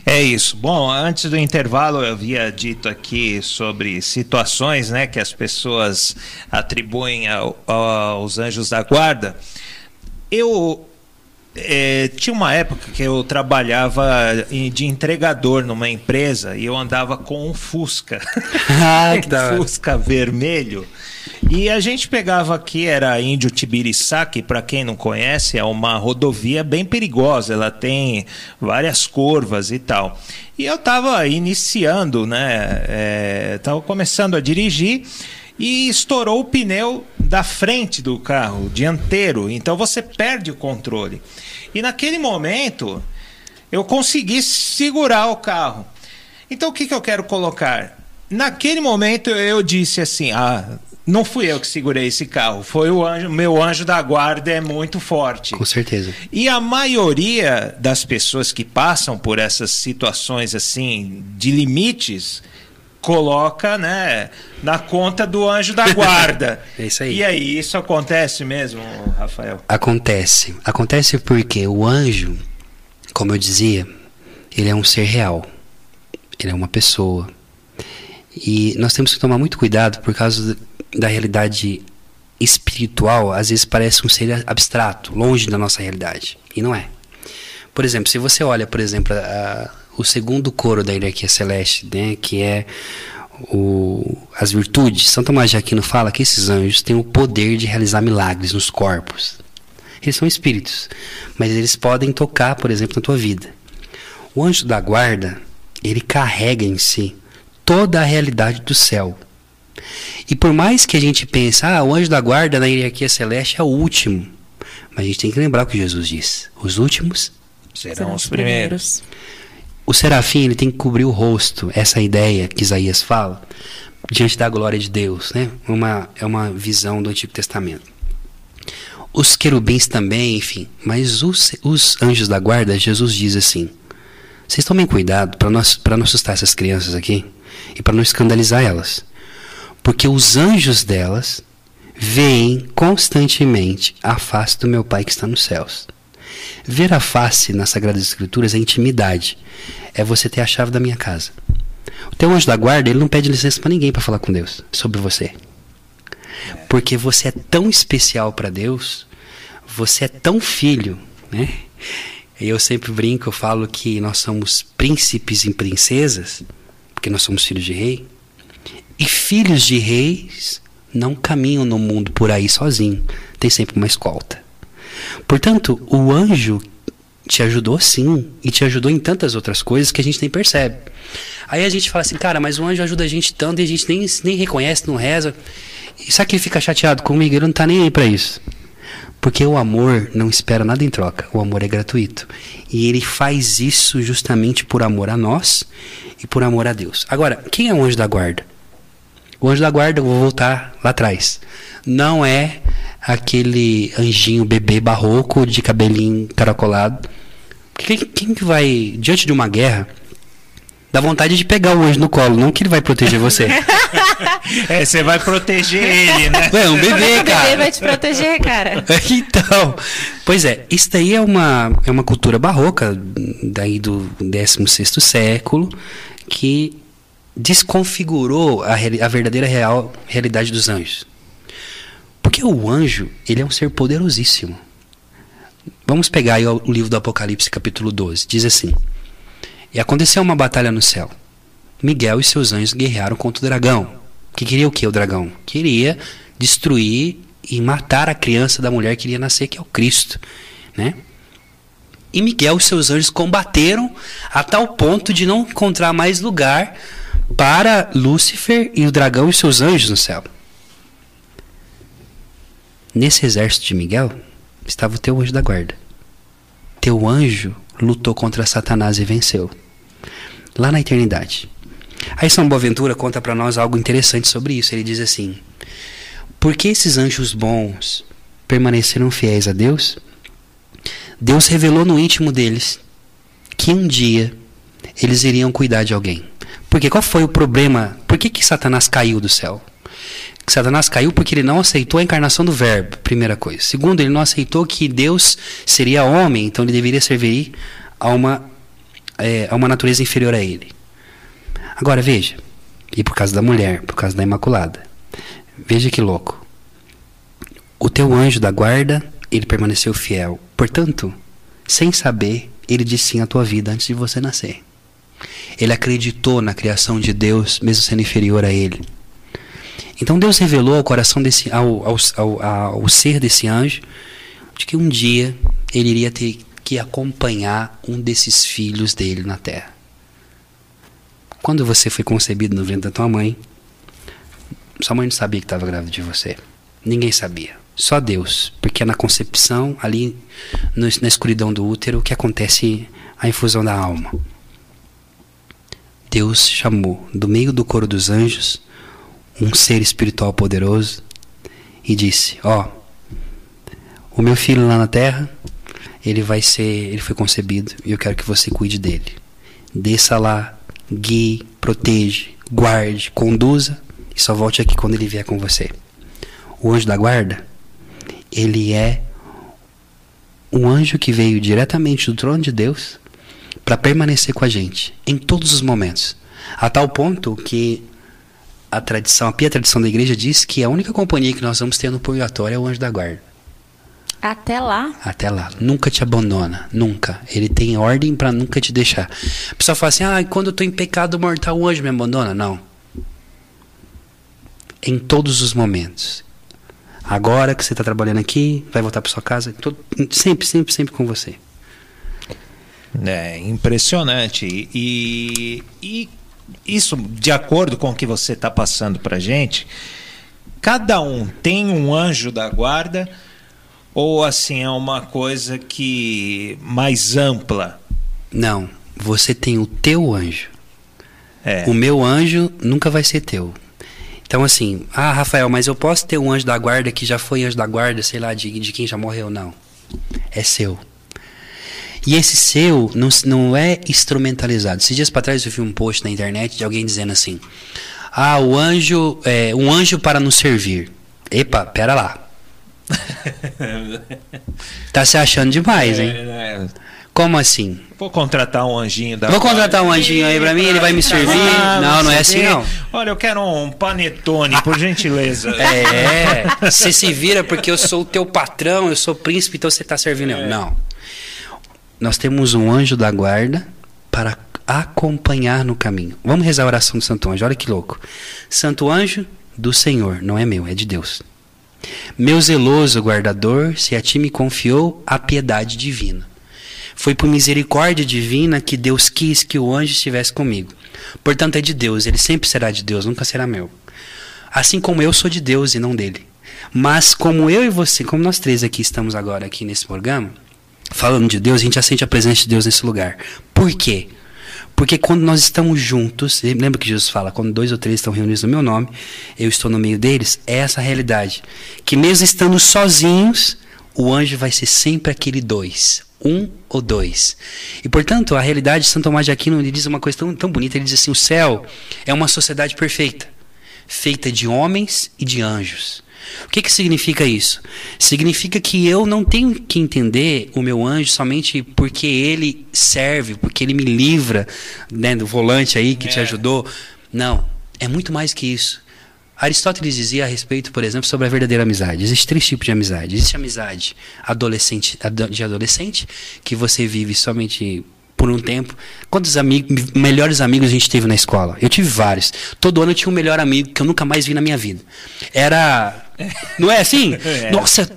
É isso. Bom, antes do intervalo eu havia dito aqui sobre sobre situações né, que as pessoas atribuem ao, aos anjos da guarda. Eu é, tinha uma época que eu trabalhava de entregador numa empresa e eu andava com um Fusca. Ah, que um Fusca vermelho. E a gente pegava aqui, era Índio Tibiriçá, que para quem não conhece é uma rodovia bem perigosa, ela tem várias curvas e tal. E eu estava iniciando, né? Estava é, começando a dirigir e estourou o pneu da frente do carro, dianteiro. Então você perde o controle. E naquele momento eu consegui segurar o carro. Então o que, que eu quero colocar? Naquele momento eu disse assim: ah, não fui eu que segurei esse carro, foi o anjo, meu anjo da guarda é muito forte. Com certeza. E a maioria das pessoas que passam por essas situações assim de limites coloca, né, na conta do anjo da guarda. é isso aí. E aí, isso acontece mesmo, Rafael? Acontece. Acontece porque o anjo, como eu dizia, ele é um ser real. Ele é uma pessoa. E nós temos que tomar muito cuidado por causa da realidade espiritual, às vezes parece um ser abstrato, longe da nossa realidade. E não é. Por exemplo, se você olha, por exemplo, a, o segundo coro da hierarquia celeste, né, que é o, as virtudes, São Tomás de Aquino fala que esses anjos têm o poder de realizar milagres nos corpos. Eles são espíritos, mas eles podem tocar, por exemplo, na tua vida. O anjo da guarda, ele carrega em si toda a realidade do céu. E por mais que a gente pense, ah, o anjo da guarda na hierarquia celeste é o último. Mas a gente tem que lembrar o que Jesus disse: os últimos serão os primeiros. o serafim ele tem que cobrir o rosto, essa ideia que Isaías fala, diante da glória de Deus, né? Uma, é uma visão do Antigo Testamento. Os querubins também, enfim, mas os, os anjos da guarda, Jesus diz assim: vocês tomem cuidado para não, não assustar essas crianças aqui e para não escandalizar elas, porque os anjos delas veem constantemente a face do meu Pai que está nos céus. Ver a face nas Sagradas Escrituras é intimidade. É você ter a chave da minha casa. O teu anjo da guarda, ele não pede licença para ninguém para falar com Deus sobre você. Porque você é tão especial para Deus, você é tão filho, né? Eu sempre brinco, eu falo que nós somos príncipes e princesas, porque nós somos filhos de rei. E filhos de reis não caminham no mundo por aí sozinho, tem sempre uma escolta. Portanto, o anjo te ajudou sim, e te ajudou em tantas outras coisas que a gente nem percebe. Aí a gente fala assim, cara, mas o anjo ajuda a gente tanto e a gente nem, nem reconhece, não reza. E sabe que ele fica chateado comigo? Ele não tá nem aí para isso. Porque o amor não espera nada em troca, o amor é gratuito. E ele faz isso justamente por amor a nós e por amor a Deus. Agora, quem é o anjo da guarda? O anjo da guarda, eu vou voltar lá atrás. Não é aquele anjinho bebê barroco de cabelinho caracolado. Quem, quem que vai, diante de uma guerra, dá vontade de pegar o anjo no colo, não que ele vai proteger você. é, você vai proteger ele, né? É um bebê, o cara. bebê vai te proteger, cara. então, pois é, isso daí é uma, é uma cultura barroca, daí do 16º século, que desconfigurou a, a verdadeira real, realidade dos anjos. Porque o anjo, ele é um ser poderosíssimo. Vamos pegar aí o livro do Apocalipse, capítulo 12. Diz assim: E aconteceu uma batalha no céu. Miguel e seus anjos guerrearam contra o dragão. Que queria o que o dragão? Queria destruir e matar a criança da mulher que iria nascer, que é o Cristo, né? E Miguel e seus anjos combateram a tal ponto de não encontrar mais lugar para Lúcifer e o dragão e seus anjos no céu. Nesse exército de Miguel estava o teu anjo da guarda. Teu anjo lutou contra Satanás e venceu. Lá na eternidade. Aí São Boaventura conta para nós algo interessante sobre isso. Ele diz assim: Por que esses anjos bons permaneceram fiéis a Deus? Deus revelou no íntimo deles que um dia eles iriam cuidar de alguém. Porque qual foi o problema? Por que, que Satanás caiu do céu? Satanás caiu porque ele não aceitou a encarnação do Verbo, primeira coisa. Segundo, ele não aceitou que Deus seria homem, então ele deveria servir a uma, é, a uma natureza inferior a ele. Agora veja, e por causa da mulher, por causa da Imaculada. Veja que louco. O teu anjo da guarda, ele permaneceu fiel. Portanto, sem saber, ele disse sim à tua vida antes de você nascer. Ele acreditou na criação de Deus, mesmo sendo inferior a ele. Então Deus revelou ao coração desse, ao, ao, ao, ao ser desse anjo, de que um dia ele iria ter que acompanhar um desses filhos dele na terra. Quando você foi concebido no ventre da tua mãe, sua mãe não sabia que estava grávida de você. Ninguém sabia. Só Deus. Porque é na concepção, ali no, na escuridão do útero, que acontece a infusão da alma. Deus chamou do meio do coro dos anjos um ser espiritual poderoso e disse: Ó, oh, o meu filho lá na terra, ele vai ser, ele foi concebido e eu quero que você cuide dele. Desça lá, guie, proteja, guarde, conduza e só volte aqui quando ele vier com você. O anjo da guarda, ele é um anjo que veio diretamente do trono de Deus para permanecer com a gente em todos os momentos. A tal ponto que a tradição, a pia tradição da igreja diz que a única companhia que nós vamos ter no purgatório é o anjo da guarda. Até lá? Até lá. Nunca te abandona. Nunca. Ele tem ordem para nunca te deixar. A pessoa fala assim: ah, quando eu estou em pecado mortal, o anjo me abandona? Não. Em todos os momentos. Agora que você está trabalhando aqui, vai voltar para sua casa, todo, sempre, sempre, sempre com você. É impressionante. E, e isso de acordo com o que você está passando para gente, cada um tem um anjo da guarda ou assim é uma coisa que mais ampla? Não, você tem o teu anjo. É. O meu anjo nunca vai ser teu. Então, assim, ah, Rafael, mas eu posso ter um anjo da guarda que já foi anjo da guarda, sei lá, de, de quem já morreu? Não. É seu. E esse seu não, não é instrumentalizado. Esses dias para trás eu vi um post na internet de alguém dizendo assim: Ah, o anjo, é, um anjo para nos servir. Epa, pera lá. tá se achando demais, hein? É, é. Como assim? Vou contratar um anjinho da Vou contratar um anjinho aí pra mim, ele vai me servir? Ah, Não, não é assim não. Olha, eu quero um panetone, por gentileza. É, você se vira porque eu sou o teu patrão, eu sou príncipe, então você tá servindo eu. Não. Nós temos um anjo da guarda para acompanhar no caminho. Vamos rezar a oração do Santo Anjo, olha que louco. Santo Anjo do Senhor, não é meu, é de Deus. Meu zeloso guardador, se a ti me confiou a piedade divina. Foi por misericórdia divina que Deus quis que o anjo estivesse comigo. Portanto, é de Deus, ele sempre será de Deus, nunca será meu. Assim como eu sou de Deus e não dele. Mas como eu e você, como nós três aqui estamos agora aqui nesse programa, falando de Deus, a gente já sente a presença de Deus nesse lugar. Por quê? Porque quando nós estamos juntos, lembra que Jesus fala, quando dois ou três estão reunidos no meu nome, eu estou no meio deles, é essa a realidade. Que mesmo estando sozinhos, o anjo vai ser sempre aquele dois, um ou dois. E portanto, a realidade de Santo Tomás de Aquino ele diz uma coisa tão, tão bonita, ele diz assim, o céu é uma sociedade perfeita, feita de homens e de anjos. O que, que significa isso? Significa que eu não tenho que entender o meu anjo somente porque ele serve, porque ele me livra né, do volante aí que te É. ajudou. Não, é muito mais que isso. Aristóteles dizia a respeito, por exemplo, sobre a verdadeira amizade. Existem três tipos de amizade. Existe a amizade adolescente, ado- de adolescente, que você vive somente por um tempo. Quantos amigos, melhores amigos a gente teve na escola? Eu tive vários. Todo ano eu tinha um melhor amigo que eu nunca mais vi na minha vida. Era. Não é assim? É. Nossa,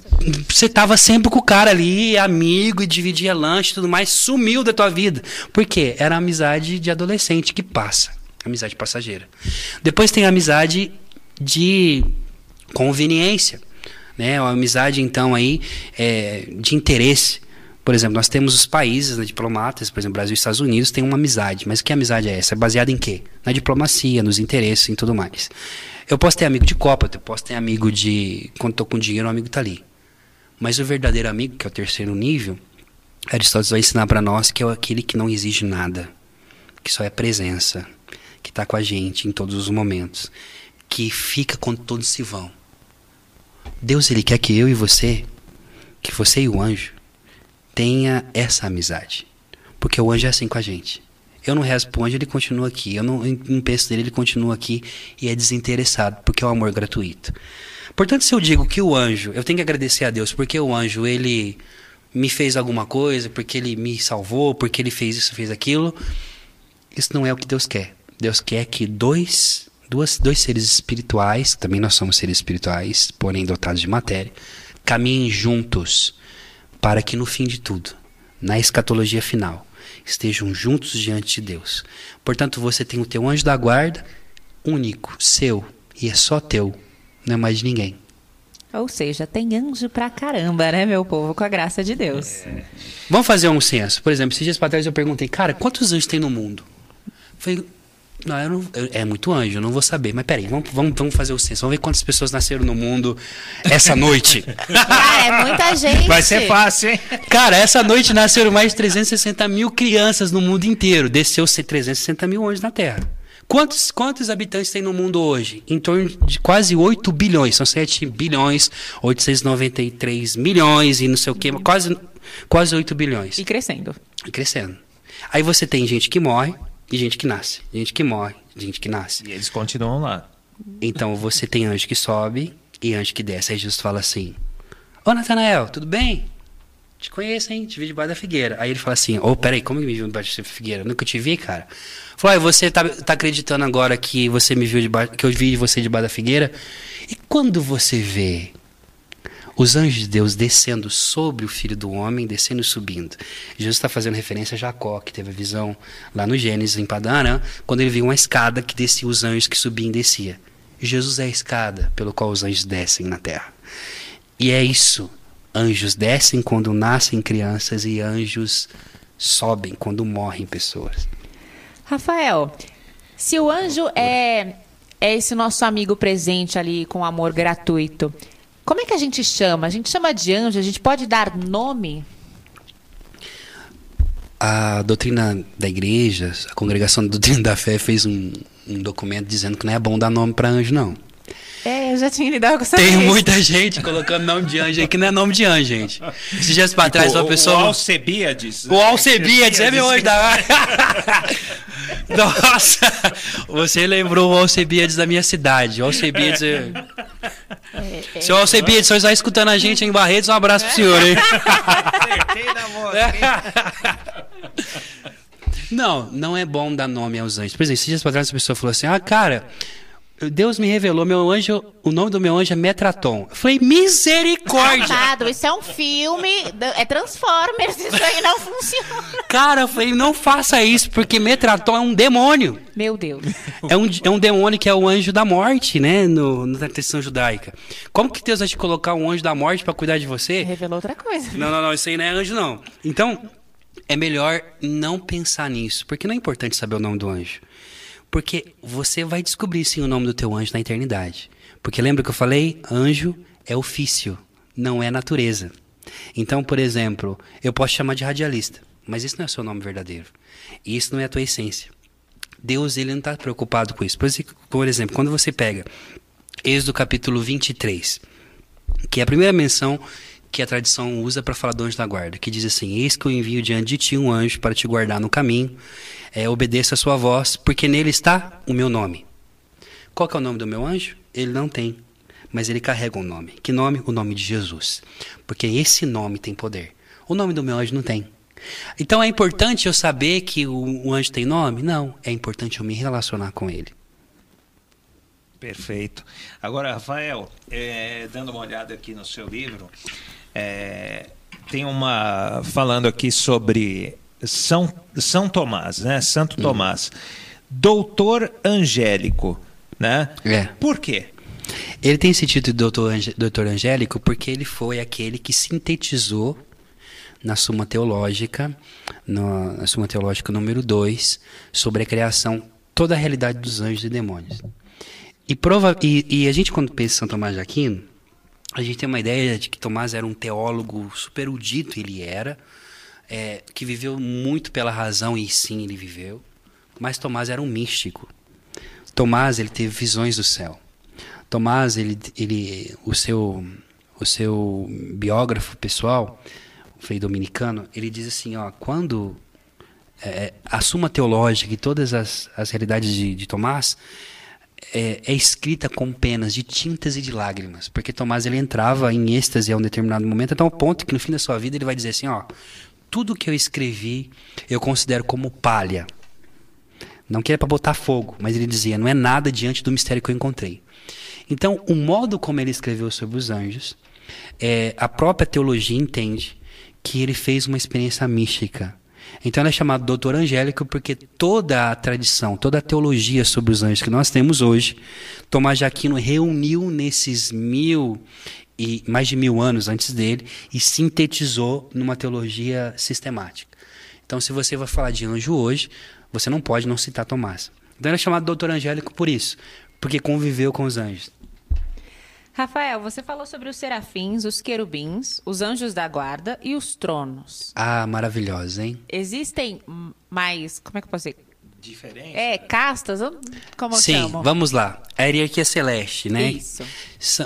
você tava sempre com o cara ali, amigo, e dividia lanche e tudo mais, sumiu da tua vida. Por quê? Era amizade de adolescente que passa. Amizade passageira. Depois tem a amizade de conveniência, né? A amizade então aí é, de interesse. Por exemplo, nós temos os países né, diplomatas, por exemplo, Brasil e Estados Unidos têm uma amizade, mas que amizade é essa? É baseada em quê? Na diplomacia, nos interesses e tudo mais. Eu posso ter amigo de Copa, eu posso ter amigo de quando estou com dinheiro, o amigo tá ali. Mas o verdadeiro amigo, que é o terceiro nível, Aristóteles vai ensinar para nós que é aquele que não exige nada, que só é presença, que está com a gente em todos os momentos, que fica quando todos se vão. Deus ele quer que eu e você, que você e o anjo tenha essa amizade, porque o anjo é assim com a gente. Eu não rezo pro anjo, ele continua aqui. Eu não, não penso nele, ele continua aqui e é desinteressado, porque é o amor gratuito. Portanto, se eu digo que o anjo, eu tenho que agradecer a Deus, porque o anjo, ele me fez alguma coisa, porque ele me salvou, porque ele fez isso, fez aquilo. Isso não é o que Deus quer. Deus quer que dois, duas, dois seres espirituais, também nós somos seres espirituais, porém dotados de matéria, caminhem juntos para que no fim de tudo, na escatologia final, estejam juntos diante de Deus. Portanto, você tem o teu anjo da guarda, único, seu, e é só teu, não é mais de ninguém. Ou seja, tem anjo pra caramba, né, meu povo, com a graça de Deus. Vamos fazer um censo. Por exemplo, esses dias para trás eu perguntei, cara, quantos anjos tem no mundo? Falei, não, eu não, eu- é muito anjo, eu não vou saber. Mas peraí, vamos, vamos, vamos fazer o censo. Vamos ver quantas pessoas nasceram no mundo essa noite. Ah, é muita gente. Vai ser fácil, hein? Cara, essa noite nasceram mais de 360 mil crianças no mundo inteiro. Desceu 360 mil anjos na Terra. Quantos, quantos habitantes tem no mundo hoje? Em torno de quase 8 bilhões. São 7 bilhões, 893 milhões e não sei o quê. Quase, quase 8 bilhões. E crescendo. E crescendo. Aí você tem gente que morre e gente que nasce. Gente que morre, gente que nasce. E eles continuam lá. Então você tem anjo que sobe e anjo que desce. Aí Jesus fala assim: Ô Natanael, tudo bem? Te conheço, hein? Te vi debaixo da figueira. Aí ele fala assim: Ô, peraí, como que me viu debaixo da figueira? Nunca te vi, cara. Falou: "Ah, você tá, tá acreditando agora que você me viu debaixo, que eu vi você debaixo da figueira? E quando você vê os anjos de Deus descendo sobre o filho do homem, descendo e subindo. Jesus está fazendo referência a Jacó, que teve a visão lá no Gênesis, em Padarã, quando ele viu uma escada que descia os anjos que subiam e descia. Jesus é a escada pelo qual os anjos descem na terra. E é isso. Anjos descem quando nascem crianças e anjos sobem quando morrem pessoas. Rafael, se o anjo é, é esse nosso amigo presente ali com amor gratuito, como é que a gente chama? A gente chama de anjo, a gente pode dar nome? A doutrina da igreja, a congregação da doutrina da fé fez um, um documento dizendo que não é bom dar nome para anjo, não. É, eu já tinha lidado com essa Tem vez. muita gente colocando nome de anjo aí que não é nome de anjo, gente. Esses dias pra trás, Tipo, o, uma pessoa. O Alcebiades. O Alcebiades, é meu anjo da. Nossa! Você lembrou o Alcebiades da minha cidade. O Alcebiades. É... Seu Alcebiades, se você está escutando a gente em Barretos, um abraço pro senhor, hein? Acertei na mosca. Não, não é bom dar nome aos anjos. Por exemplo, esses dias pra trás, a pessoa falou assim: Ah, cara. Deus me revelou, meu anjo, o nome do meu anjo é Metraton. Eu falei, misericórdia! Amado, isso é um filme, é Transformers, isso aí não funciona. Cara, eu falei, não faça isso, porque Metraton é um demônio. Meu Deus. É um, é um demônio que é o anjo da morte, né? No, na tradição judaica. Como que Deus vai te colocar um anjo da morte pra cuidar de você? Revelou outra coisa. Não, não, não, isso aí não é anjo, não. Então, é melhor não pensar nisso, porque não é importante saber o nome do anjo. Porque você vai descobrir sim o nome do teu anjo na eternidade. Porque lembra que eu falei? Anjo é ofício, não é natureza. Então, por exemplo, eu posso chamar de radialista, mas isso não é o seu nome verdadeiro. Isso não é a tua essência. Deus ele não está preocupado com isso. Por exemplo, quando você pega Êxodo capítulo 23, que é a primeira menção que a tradição usa para falar do anjo da guarda, que diz assim: Eis que eu envio diante de ti um anjo para te guardar no caminho, é, obedeça a sua voz, porque nele está o meu nome. Qual é o nome do meu anjo? Ele não tem, mas ele carrega um nome. Que nome? O nome de Jesus. Porque esse nome tem poder. O nome do meu anjo não tem. Então é importante eu saber que o, o anjo tem nome? Não. É importante eu me relacionar com ele. Perfeito. Agora, Rafael, é, dando uma olhada aqui no seu livro, é, tem uma falando aqui sobre São, São Tomás, né? Santo Tomás, doutor angélico, né? É. Por quê? Ele tem esse título de doutor, doutor angélico porque ele foi aquele que sintetizou na Suma Teológica, no- na Suma Teológica número 2, sobre a criação, toda a realidade dos anjos e demônios. E, prova, e, e a gente, quando pensa em São Tomás de Aquino, a gente tem uma ideia de que Tomás era um teólogo super erudito, ele era, é, que viveu muito pela razão, e sim, ele viveu, mas Tomás era um místico. Tomás, ele teve visões do céu. Tomás, ele, ele, o seu, o seu biógrafo pessoal, o Frei Dominicano, ele diz assim, ó, quando é, a Suma Teológica e todas as, as realidades de, de Tomás é, é escrita com penas de tintas e de lágrimas, porque Tomás ele entrava em êxtase a um determinado momento, até o ponto que no fim da sua vida ele vai dizer assim, ó, tudo que eu escrevi eu considero como palha. Não que era para botar fogo, mas ele dizia, não é nada diante do mistério que eu encontrei. Então, o modo como ele escreveu sobre os anjos, é, a própria teologia entende que ele fez uma experiência mística. Então, ele é chamado doutor angélico porque toda a tradição, toda a teologia sobre os anjos que nós temos hoje, Tomás de Aquino reuniu nesses mil e mais de mil anos antes dele e sintetizou numa teologia sistemática. Então, se você vai falar de anjo hoje, você não pode não citar Tomás. Então, ele é chamado doutor angélico por isso, porque conviveu com os anjos. Rafael, você falou sobre os serafins, os querubins, os anjos da guarda e os tronos. Ah, maravilhosa, hein? Existem mais, como é que eu posso dizer? Diferente? É, castas? Eu- Como eu Sim, chamo? vamos lá. A hierarquia celeste, né? Isso.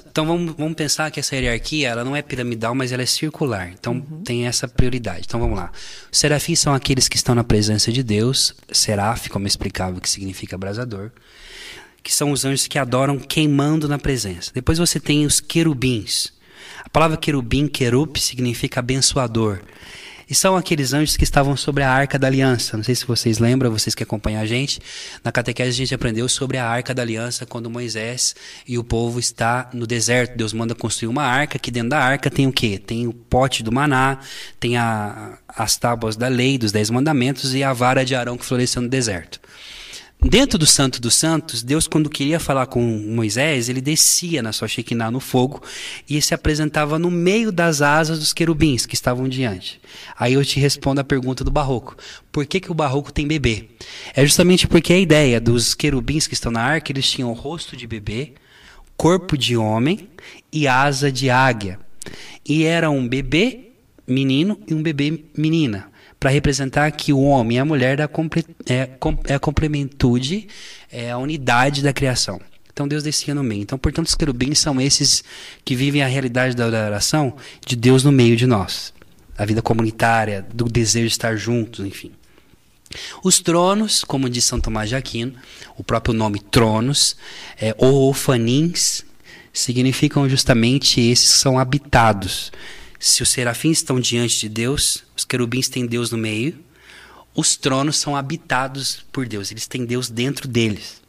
Então vamos, vamos pensar que essa hierarquia ela não é piramidal, mas ela é circular. Então Uhum. tem essa prioridade. Então vamos lá. Os serafins são aqueles que estão na presença de Deus. Seraf, como eu explicava, que significa abrasador. Que são os anjos que adoram queimando na presença. Depois você tem os querubins. A palavra querubim, querub, significa abençoador. E são aqueles anjos que estavam sobre a arca da aliança. Não sei se vocês lembram, vocês que acompanham a gente. Na catequese a gente aprendeu sobre a arca da aliança quando Moisés e o povo está no deserto. Deus manda construir uma arca, que dentro da arca tem o quê? Tem o pote do maná, tem a, as tábuas da lei, dos dez mandamentos e a vara de Arão que floresceu no deserto. Dentro do Santo dos Santos, Deus, quando queria falar com Moisés, ele descia na sua Shekinah no fogo e se apresentava no meio das asas dos querubins que estavam diante. Aí eu te respondo a pergunta do barroco: por que, que o barroco tem bebê? É justamente porque a ideia dos querubins que estão na arca, eles tinham rosto de bebê, corpo de homem e asa de águia. E era um bebê menino e um bebê menina para representar que o homem e a mulher da é, é a complementude, é a unidade da criação. Então Deus descia no meio. Então, portanto, os querubins são esses que vivem a realidade da oração de Deus no meio de nós. A vida comunitária, do desejo de estar juntos, enfim. Os tronos, como diz São Tomás de Aquino, o próprio nome tronos, é, ou ofanins, significam justamente esses que são habitados. Se os serafins estão diante de Deus, os querubins têm Deus no meio, os tronos são habitados por Deus, eles têm Deus dentro deles.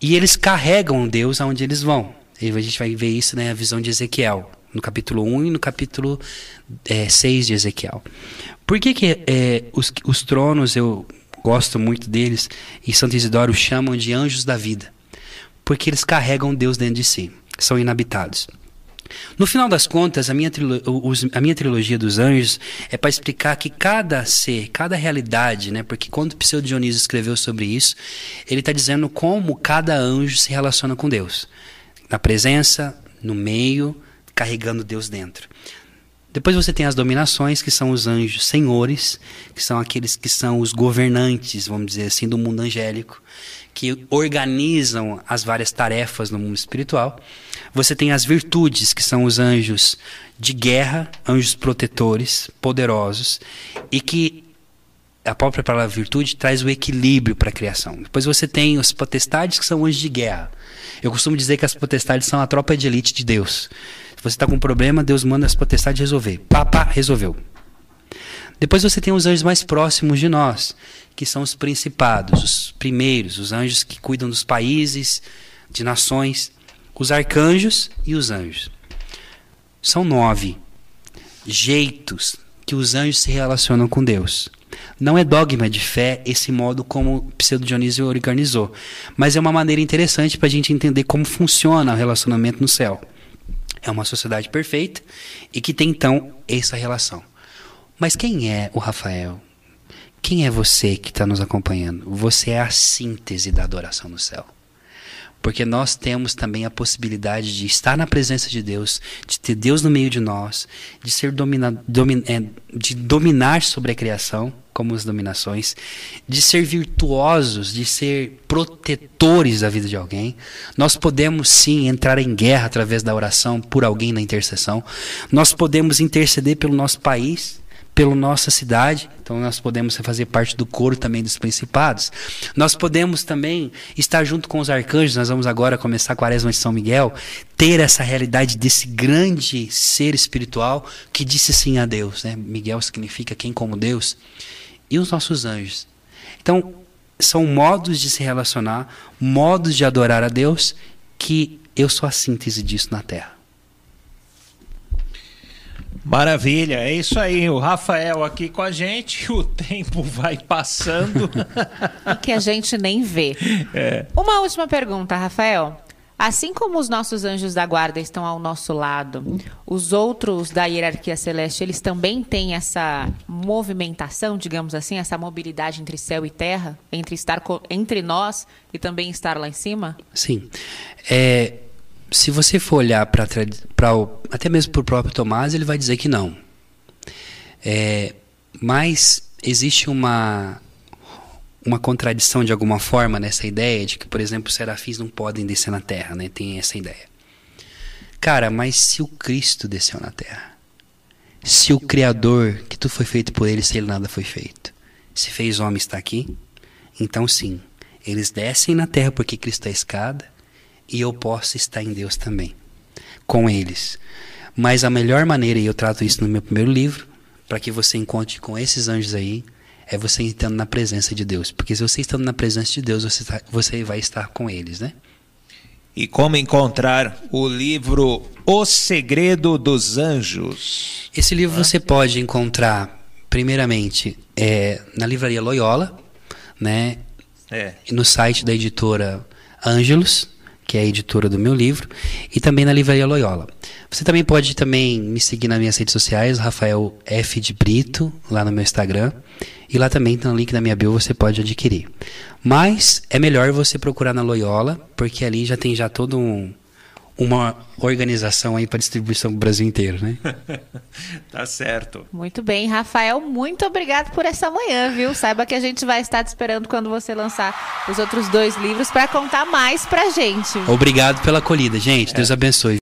E eles carregam Deus aonde eles vão. E a gente vai ver isso na né, visão de Ezequiel, no capítulo 1 e no capítulo é, 6 de Ezequiel. Por que, que é, os, os tronos, eu gosto muito deles, e Santo Isidoro chamam de anjos da vida? Porque eles carregam Deus dentro de si, são inabitados. No final das contas, a minha, a minha trilogia dos anjos é para explicar que cada ser, cada realidade, né? Porque quando o Pseudo Dionísio escreveu sobre isso, ele está dizendo como cada anjo se relaciona com Deus. Na presença, no meio, carregando Deus dentro. Depois você tem as dominações, que são os anjos senhores, que são aqueles que são os governantes, vamos dizer assim, do mundo angélico que organizam as várias tarefas no mundo espiritual. Você tem as virtudes, que são os anjos de guerra, anjos protetores, poderosos, e que a própria palavra virtude traz o equilíbrio para a criação. Depois você tem os potestades, que são anjos de guerra. Eu costumo dizer que as potestades são a tropa de elite de Deus. Se você está com um problema, Deus manda as potestades resolver. Pá, pá, resolveu. Depois você tem os anjos mais próximos de nós, que são os principados, os primeiros, os anjos que cuidam dos países, de nações, os arcanjos e os anjos. São nove jeitos que os anjos se relacionam com Deus. Não é dogma de fé esse modo como Pseudo Dionísio organizou, mas é uma maneira interessante para a gente entender como funciona o relacionamento no céu. É uma sociedade perfeita e que tem então essa relação. Mas quem é o Rafael? Quem é você que está nos acompanhando? Você é a síntese da adoração no céu. Porque nós temos também a possibilidade de estar na presença de Deus, de ter Deus no meio de nós, de ser domina, domin, é, de dominar sobre a criação, como as dominações, de ser virtuosos, de ser protetores da vida de alguém. Nós podemos sim entrar em guerra através da oração por alguém na intercessão. Nós podemos interceder pelo nosso país pela nossa cidade, então nós podemos fazer parte do coro também dos principados. Nós podemos também estar junto com os arcanjos, nós vamos agora começar a quaresma de São Miguel, ter essa realidade desse grande ser espiritual que disse sim a Deus. Né? Miguel significa quem como Deus. E os nossos anjos. Então, são modos de se relacionar, modos de adorar a Deus, que eu sou a síntese disso na Terra. Maravilha, é isso aí. O Rafael aqui com a gente, o tempo vai passando. e que a gente nem vê. É. Uma última pergunta, Rafael. Assim como os nossos anjos da guarda estão ao nosso lado, os outros da hierarquia celeste, eles também têm essa movimentação, digamos assim, essa mobilidade entre céu e terra, entre estar entre nós e também estar lá em cima? Sim. É, se você for olhar para até mesmo para o próprio Tomás, ele vai dizer que não. É, mas existe uma uma contradição de alguma forma nessa ideia de que, por exemplo, os serafins não podem descer na Terra, né? Tem essa ideia. Cara, mas se o Cristo desceu na Terra, se o Criador, que tudo foi feito por ele, se ele nada foi feito, se fez homem está aqui, então sim, eles descem na Terra porque Cristo é a escada, e eu posso estar em Deus também, com eles. Mas a melhor maneira, e eu trato isso no meu primeiro livro, para que você encontre com esses anjos aí é você estando na presença de Deus. Porque se você estando na presença de Deus, você, tá, você vai estar com eles, né? E como encontrar o livro O Segredo dos Anjos? Esse livro você pode encontrar, primeiramente, é, na livraria Loyola, né? É. E no site da editora Ângelos, que é a editora do meu livro, e também na livraria Loyola. Você também pode também me seguir nas minhas redes sociais, Rafael F de Brito, lá no meu Instagram, e lá também tem um link na minha bio, você pode adquirir. Mas é melhor você procurar na Loyola, porque ali já tem já todo um uma organização aí para distribuição do Brasil inteiro, né? tá certo. Muito bem, Rafael, muito obrigado por essa manhã, viu? Saiba que a gente vai estar te esperando quando você lançar os outros dois livros para contar mais pra gente. Obrigado pela acolhida, gente. Deus abençoe.